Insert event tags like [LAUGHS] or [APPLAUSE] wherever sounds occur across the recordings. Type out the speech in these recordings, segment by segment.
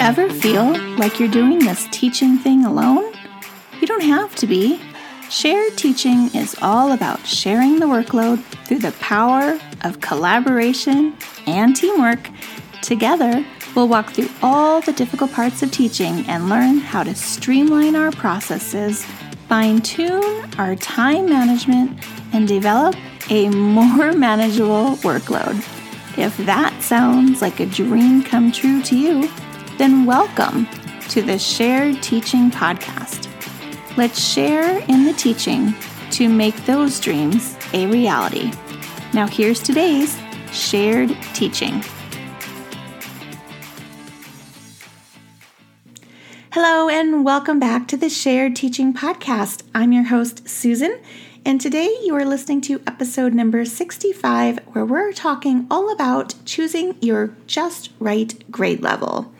Ever feel like you're doing this teaching thing alone? You don't have to be. Shared teaching is all about sharing the workload through the power of collaboration and teamwork. Together, we'll walk through all the difficult parts of teaching and learn how to streamline our processes, fine tune our time management, and develop a more [LAUGHS] manageable workload. If that sounds like a dream come true to you, then welcome to the Shared Teaching Podcast. Let's share in the teaching to make those dreams a reality. Now, here's today's shared teaching. Hello, and welcome back to the Shared Teaching Podcast. I'm your host, Susan, and today you are listening to episode number 65, where we're talking all about choosing your just right grade level.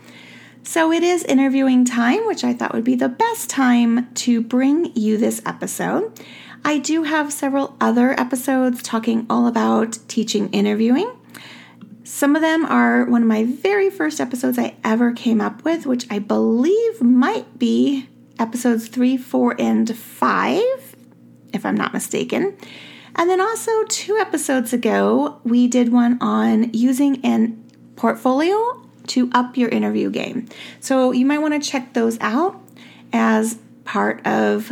So it is interviewing time, which I thought would be the best time to bring you this episode. I do have several other episodes talking all about teaching interviewing. Some of them are one of my very first episodes I ever came up with, which I believe might be episodes three, four, and five, if I'm not mistaken. And then also, two episodes ago, we did one on using an portfolio to up your interview game. So you might want to check those out as part of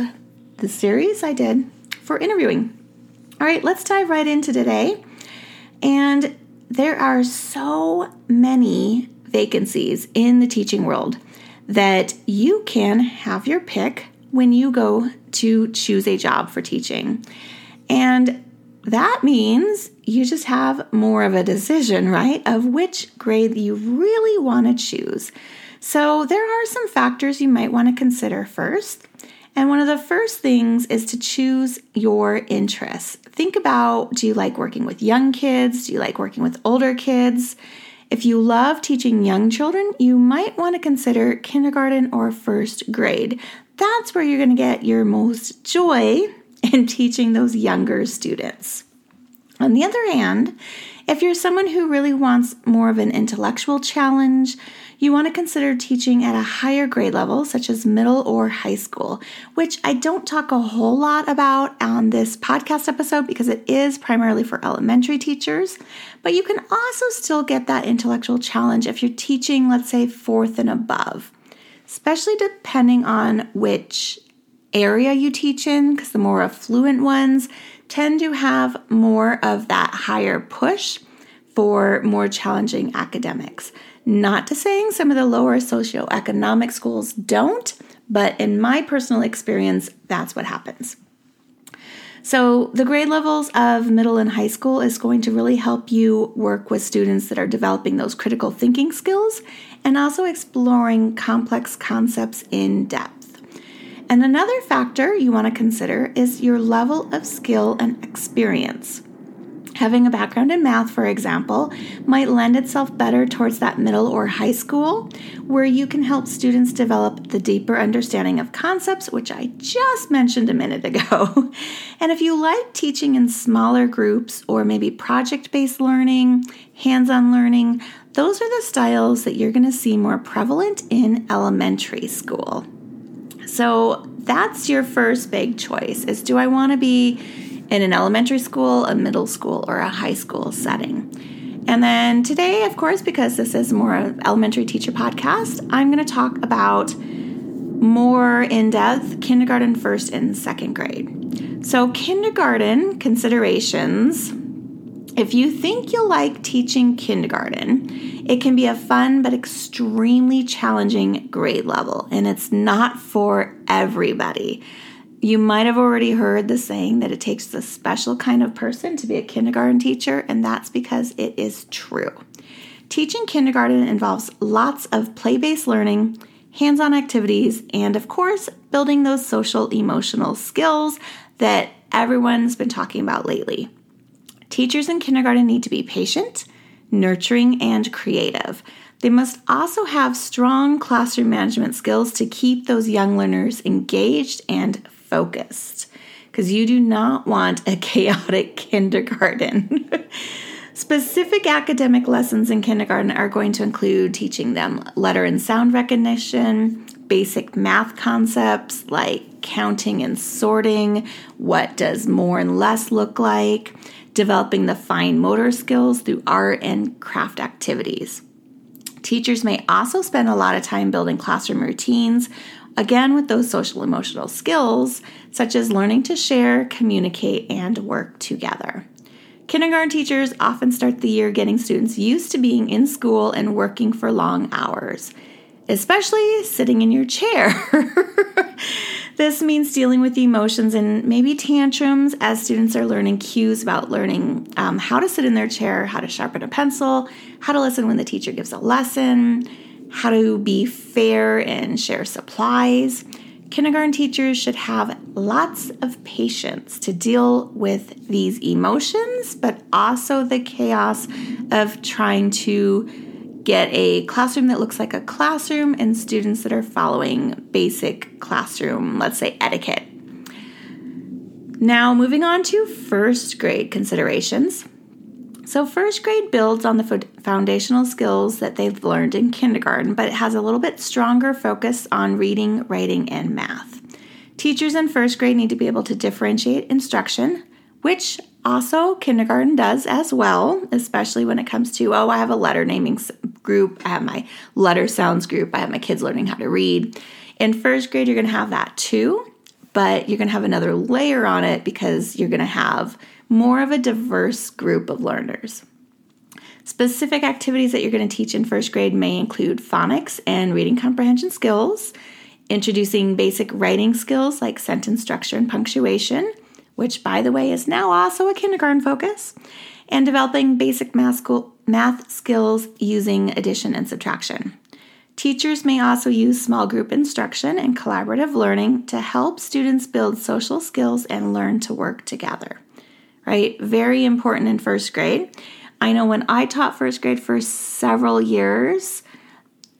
the series I did for interviewing. All right, let's dive right into today. And there are so many vacancies in the teaching world that you can have your pick when you go to choose a job for teaching. And that means you just have more of a decision, right, of which grade you really want to choose. So, there are some factors you might want to consider first. And one of the first things is to choose your interests. Think about do you like working with young kids? Do you like working with older kids? If you love teaching young children, you might want to consider kindergarten or first grade. That's where you're going to get your most joy in teaching those younger students. On the other hand, if you're someone who really wants more of an intellectual challenge, you want to consider teaching at a higher grade level, such as middle or high school, which I don't talk a whole lot about on this podcast episode because it is primarily for elementary teachers. But you can also still get that intellectual challenge if you're teaching, let's say, fourth and above, especially depending on which area you teach in, because the more affluent ones tend to have more of that higher push for more challenging academics. Not to saying some of the lower socioeconomic schools don't, but in my personal experience, that's what happens. So, the grade levels of middle and high school is going to really help you work with students that are developing those critical thinking skills and also exploring complex concepts in depth. And another factor you want to consider is your level of skill and experience. Having a background in math, for example, might lend itself better towards that middle or high school, where you can help students develop the deeper understanding of concepts, which I just mentioned a minute [LAUGHS] ago. and if you like teaching in smaller groups or maybe project based learning, hands on learning, those are the styles that you're going to see more prevalent in elementary school. So that's your first big choice is do I want to be in an elementary school, a middle school, or a high school setting? And then today, of course, because this is more of elementary teacher podcast, I'm going to talk about more in depth kindergarten, first, and second grade. So, kindergarten considerations if you think you'll like teaching kindergarten, it can be a fun but extremely challenging grade level, and it's not for everybody. You might have already heard the saying that it takes a special kind of person to be a kindergarten teacher, and that's because it is true. Teaching kindergarten involves lots of play based learning, hands on activities, and of course, building those social emotional skills that everyone's been talking about lately. Teachers in kindergarten need to be patient, nurturing, and creative. They must also have strong classroom management skills to keep those young learners engaged and focused because you do not want a [LAUGHS] chaotic kindergarten. [LAUGHS] Specific academic lessons in kindergarten are going to include teaching them letter and sound recognition, basic math concepts like counting and sorting, what does more and less look like, developing the fine motor skills through art and craft activities. Teachers may also spend a lot of time building classroom routines, again with those social emotional skills, such as learning to share, communicate, and work together. Kindergarten teachers often start the year getting students used to being in school and working for long hours, especially sitting in your chair. [LAUGHS] this means dealing with emotions and maybe tantrums as students are learning cues about learning um, how to sit in their chair, how to sharpen a pencil, how to listen when the teacher gives a lesson, how to be fair and share supplies. Kindergarten teachers should have lots of patience to deal with these emotions, but also the chaos of trying to get a classroom that looks like a classroom and students that are following basic classroom, let's say, etiquette. Now, moving on to first grade considerations. So, first grade builds on the foundational skills that they've learned in kindergarten, but it has a little bit stronger focus on reading, writing, and math. Teachers in first grade need to be able to differentiate instruction, which also kindergarten does as well, especially when it comes to, oh, I have a letter naming group, I have my letter sounds group, I have my kids learning how to read. In first grade, you're going to have that too, but you're going to have another layer on it because you're going to have more of a diverse group of learners. Specific activities that you're going to teach in first grade may include phonics and reading comprehension skills, introducing basic writing skills like sentence structure and punctuation, which, by the way, is now also a kindergarten focus, and developing basic math, school, math skills using addition and subtraction. Teachers may also use small group instruction and collaborative learning to help students build social skills and learn to work together right? Very important in first grade. I know when I taught first grade for several years,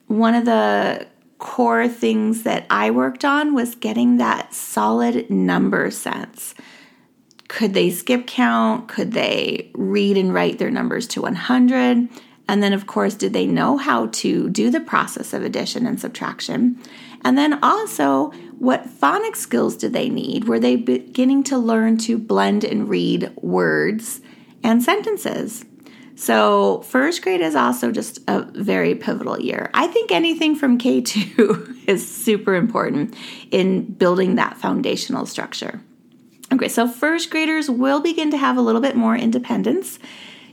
one of the core things that I worked on was getting that solid number sense. Could they skip count? Could they read and write their numbers to 100? And then, of course, did they know how to do the process of addition and subtraction? And then also, what phonics skills did they need? Were they beginning to learn to blend and read words and sentences? So, first grade is also just a very pivotal year. I think anything from K2 [LAUGHS] is super important in building that foundational structure. Okay, so first graders will begin to have a little bit more independence,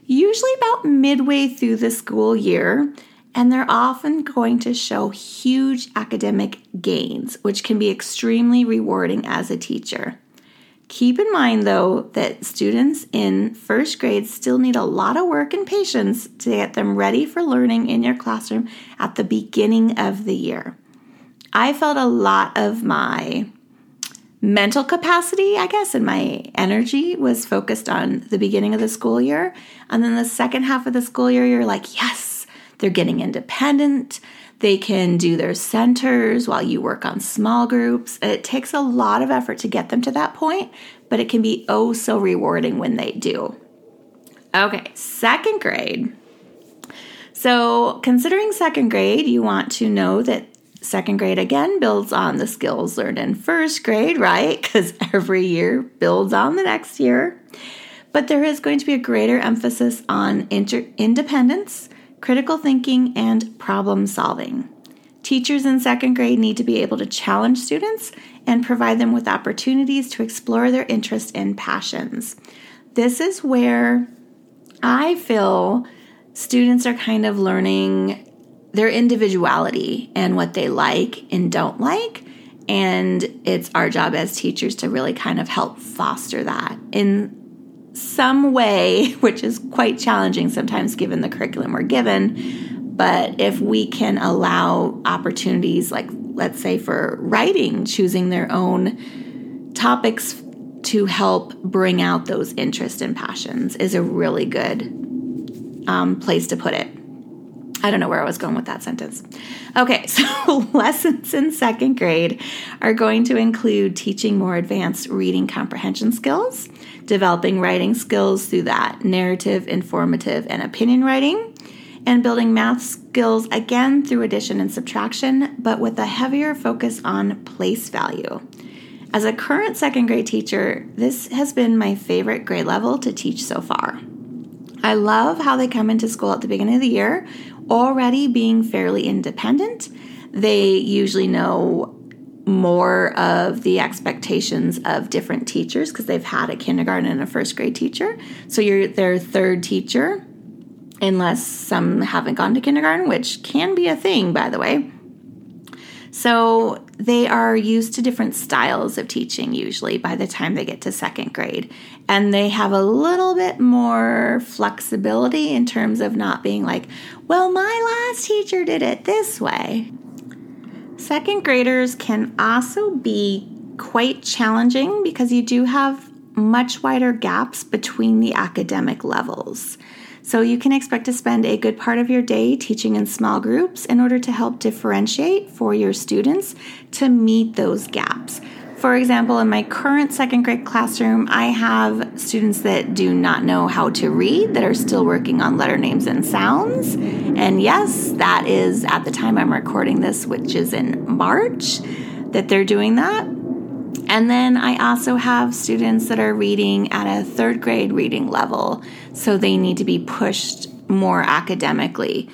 usually about midway through the school year and they're often going to show huge academic gains, which can be extremely rewarding as a teacher. Keep in mind, though, that students in first grade still need a lot of work and patience to get them ready for learning in your classroom at the beginning of the year. I felt a lot of my mental capacity, I guess, and my energy was focused on the beginning of the school year. And then the second half of the school year, you're like, yes, they're getting independent. They can do their centers while you work on small groups. It takes a lot of effort to get them to that point, but it can be oh so rewarding when they do. Okay, second grade. So, considering second grade, you want to know that second grade again builds on the skills learned in first grade, right? Because every year builds on the next year. But there is going to be a greater emphasis on inter- independence critical thinking, and problem solving. Teachers in second grade need to be able to challenge students and provide them with opportunities to explore their interests and passions. This is where I feel students are kind of learning their individuality and what they like and don't like. And it's our job as teachers to really kind of help foster that in some way, [LAUGHS] which is quite challenging sometimes given the curriculum we're given. But if we can allow opportunities, like let's say for writing, choosing their own topics to help bring out those interests and passions, is a really good um, place to put it. I don't know where I was going with that sentence. Okay, [LAUGHS] so [LAUGHS] lessons in second grade are going to include teaching more advanced reading comprehension skills, developing writing skills through that narrative, informative, and opinion writing, and building math skills again through addition and subtraction, but with a heavier focus on place value. As a current second grade teacher, this has been my favorite grade level to teach so far. I love how they come into school at the beginning of the year already being fairly independent. They usually know more of the expectations of different teachers because they've had a kindergarten and a first grade teacher. So you're their third teacher, unless some haven't gone to kindergarten, which can be a thing, by the way. So they are used to different styles of teaching usually by the time they get to second grade. And they have a little bit more flexibility in terms of not being like, well, my last teacher did it this way. Second graders can also be quite challenging because you do have much wider gaps between the academic levels. So you can expect to spend a good part of your day teaching in small groups in order to help differentiate for your students to meet those gaps. For example, in my current second grade classroom, I have students that do not know how to read, that are still working on letter names and sounds. And yes, that is at the time I'm recording this, which is in March, that they're doing that. And then I also have students that are reading at a third grade reading level, so they need to be pushed more academically.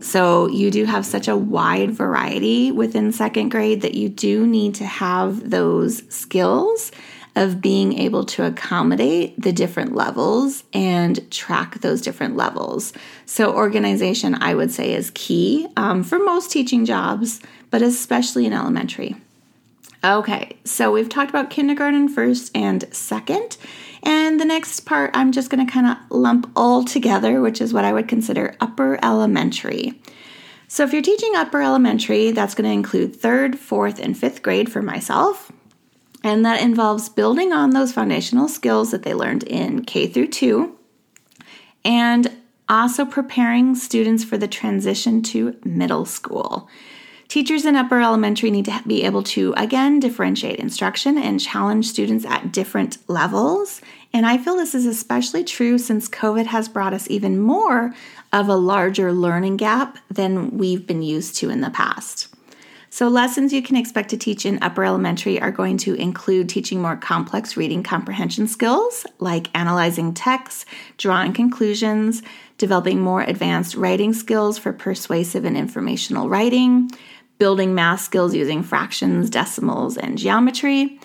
So you do have such a wide variety within second grade that you do need to have those skills of being able to accommodate the different levels and track those different levels. So, organization, I would say, is key um, for most teaching jobs, but especially in elementary. Okay, so we've talked about kindergarten first and second. And the next part, I'm just going to kind of lump all together, which is what I would consider upper elementary. So, if you're teaching upper elementary, that's going to include third, fourth, and fifth grade for myself. And that involves building on those foundational skills that they learned in K through 2 and also preparing students for the transition to middle school. Teachers in upper elementary need to be able to, again, differentiate instruction and challenge students at different levels. And I feel this is especially true since COVID has brought us even more of a larger learning gap than we've been used to in the past. So, lessons you can expect to teach in upper elementary are going to include teaching more complex reading comprehension skills like analyzing texts, drawing conclusions, developing more advanced writing skills for persuasive and informational writing, building math skills using fractions, decimals, and geometry.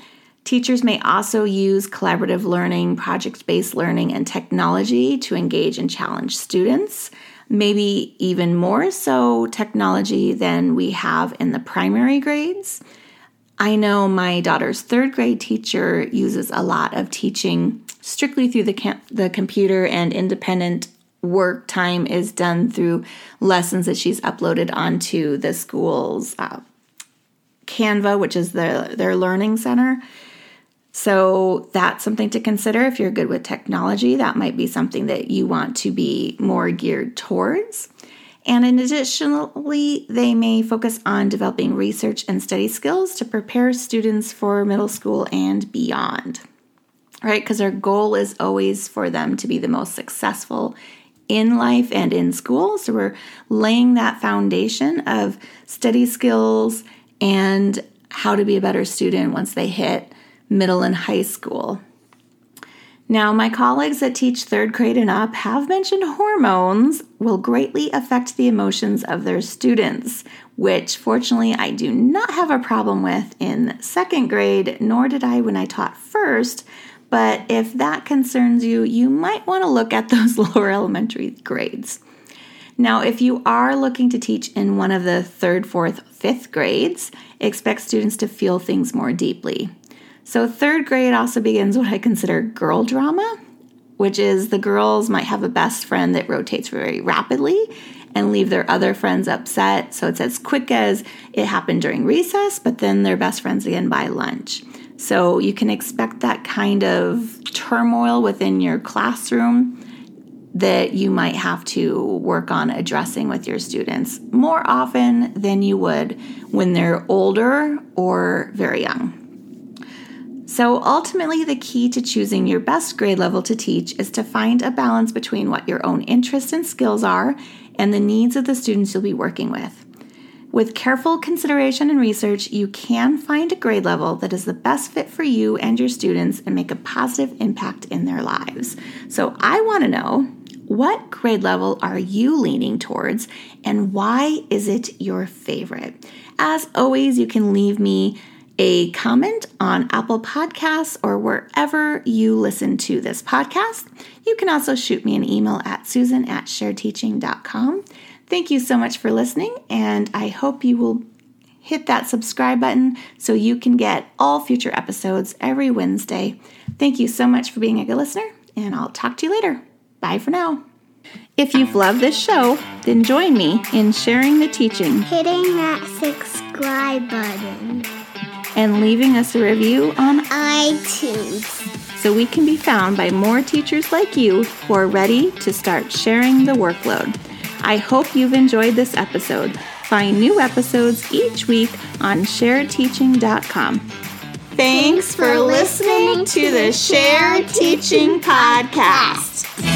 Teachers may also use collaborative learning, project based learning, and technology to engage and challenge students, maybe even more so technology than we have in the primary grades. I know my daughter's third grade teacher uses a lot of teaching strictly through the, the computer and independent work time is done through lessons that she's uploaded onto the school's uh, Canva, which is their, their learning center. So that's something to consider if you're good with technology. That might be something that you want to be more geared towards. And additionally, they may focus on developing research and study skills to prepare students for middle school and beyond. Right? Because our goal is always for them to be the most successful in life and in school. So we're laying that foundation of study skills and how to be a better student once they hit middle and high school. Now, my colleagues that teach third grade and up have mentioned hormones will greatly affect the emotions of their students, which fortunately I do not have a problem with in second grade, nor did I when I taught first. But if that concerns you, you might want to look at [LAUGHS] those lower elementary grades. Now, if you are looking to teach in one of the third, fourth, fifth grades, expect students to feel things more deeply. So, third grade also begins what I consider girl drama, which is the girls might have a best friend that rotates very rapidly and leave their other friends upset. So, it's as quick as it happened during recess, but then they're best friends again by lunch. So you can expect that kind of turmoil within your classroom that you might have to work on addressing with your students more often than you would when they're older or very young. So, ultimately, the key to choosing your best grade level to teach is to find a balance between what your own interests and skills are and the needs of the students you'll be working with. With careful consideration and research, you can find a grade level that is the best fit for you and your students and make a positive impact in their lives. So, I want to know what grade level are you leaning towards and why is it your favorite? As always, you can leave me a comment on Apple Podcasts or wherever you listen to this podcast. You can also shoot me an email at susan at sharedteaching.com. Thank you so much for listening, and I hope you will hit that subscribe button so you can get all future episodes every Wednesday. Thank you so much for being a good listener, and I'll talk to you later. Bye for now. If you've loved this show, then join me in sharing the teaching, hitting that subscribe button and leaving us a review on iTunes so we can be found by more teachers like you who are ready to start sharing the workload. I hope you've enjoyed this episode. Find new episodes each week on sharedteaching.com. Thanks for listening to the Share Teaching Podcast.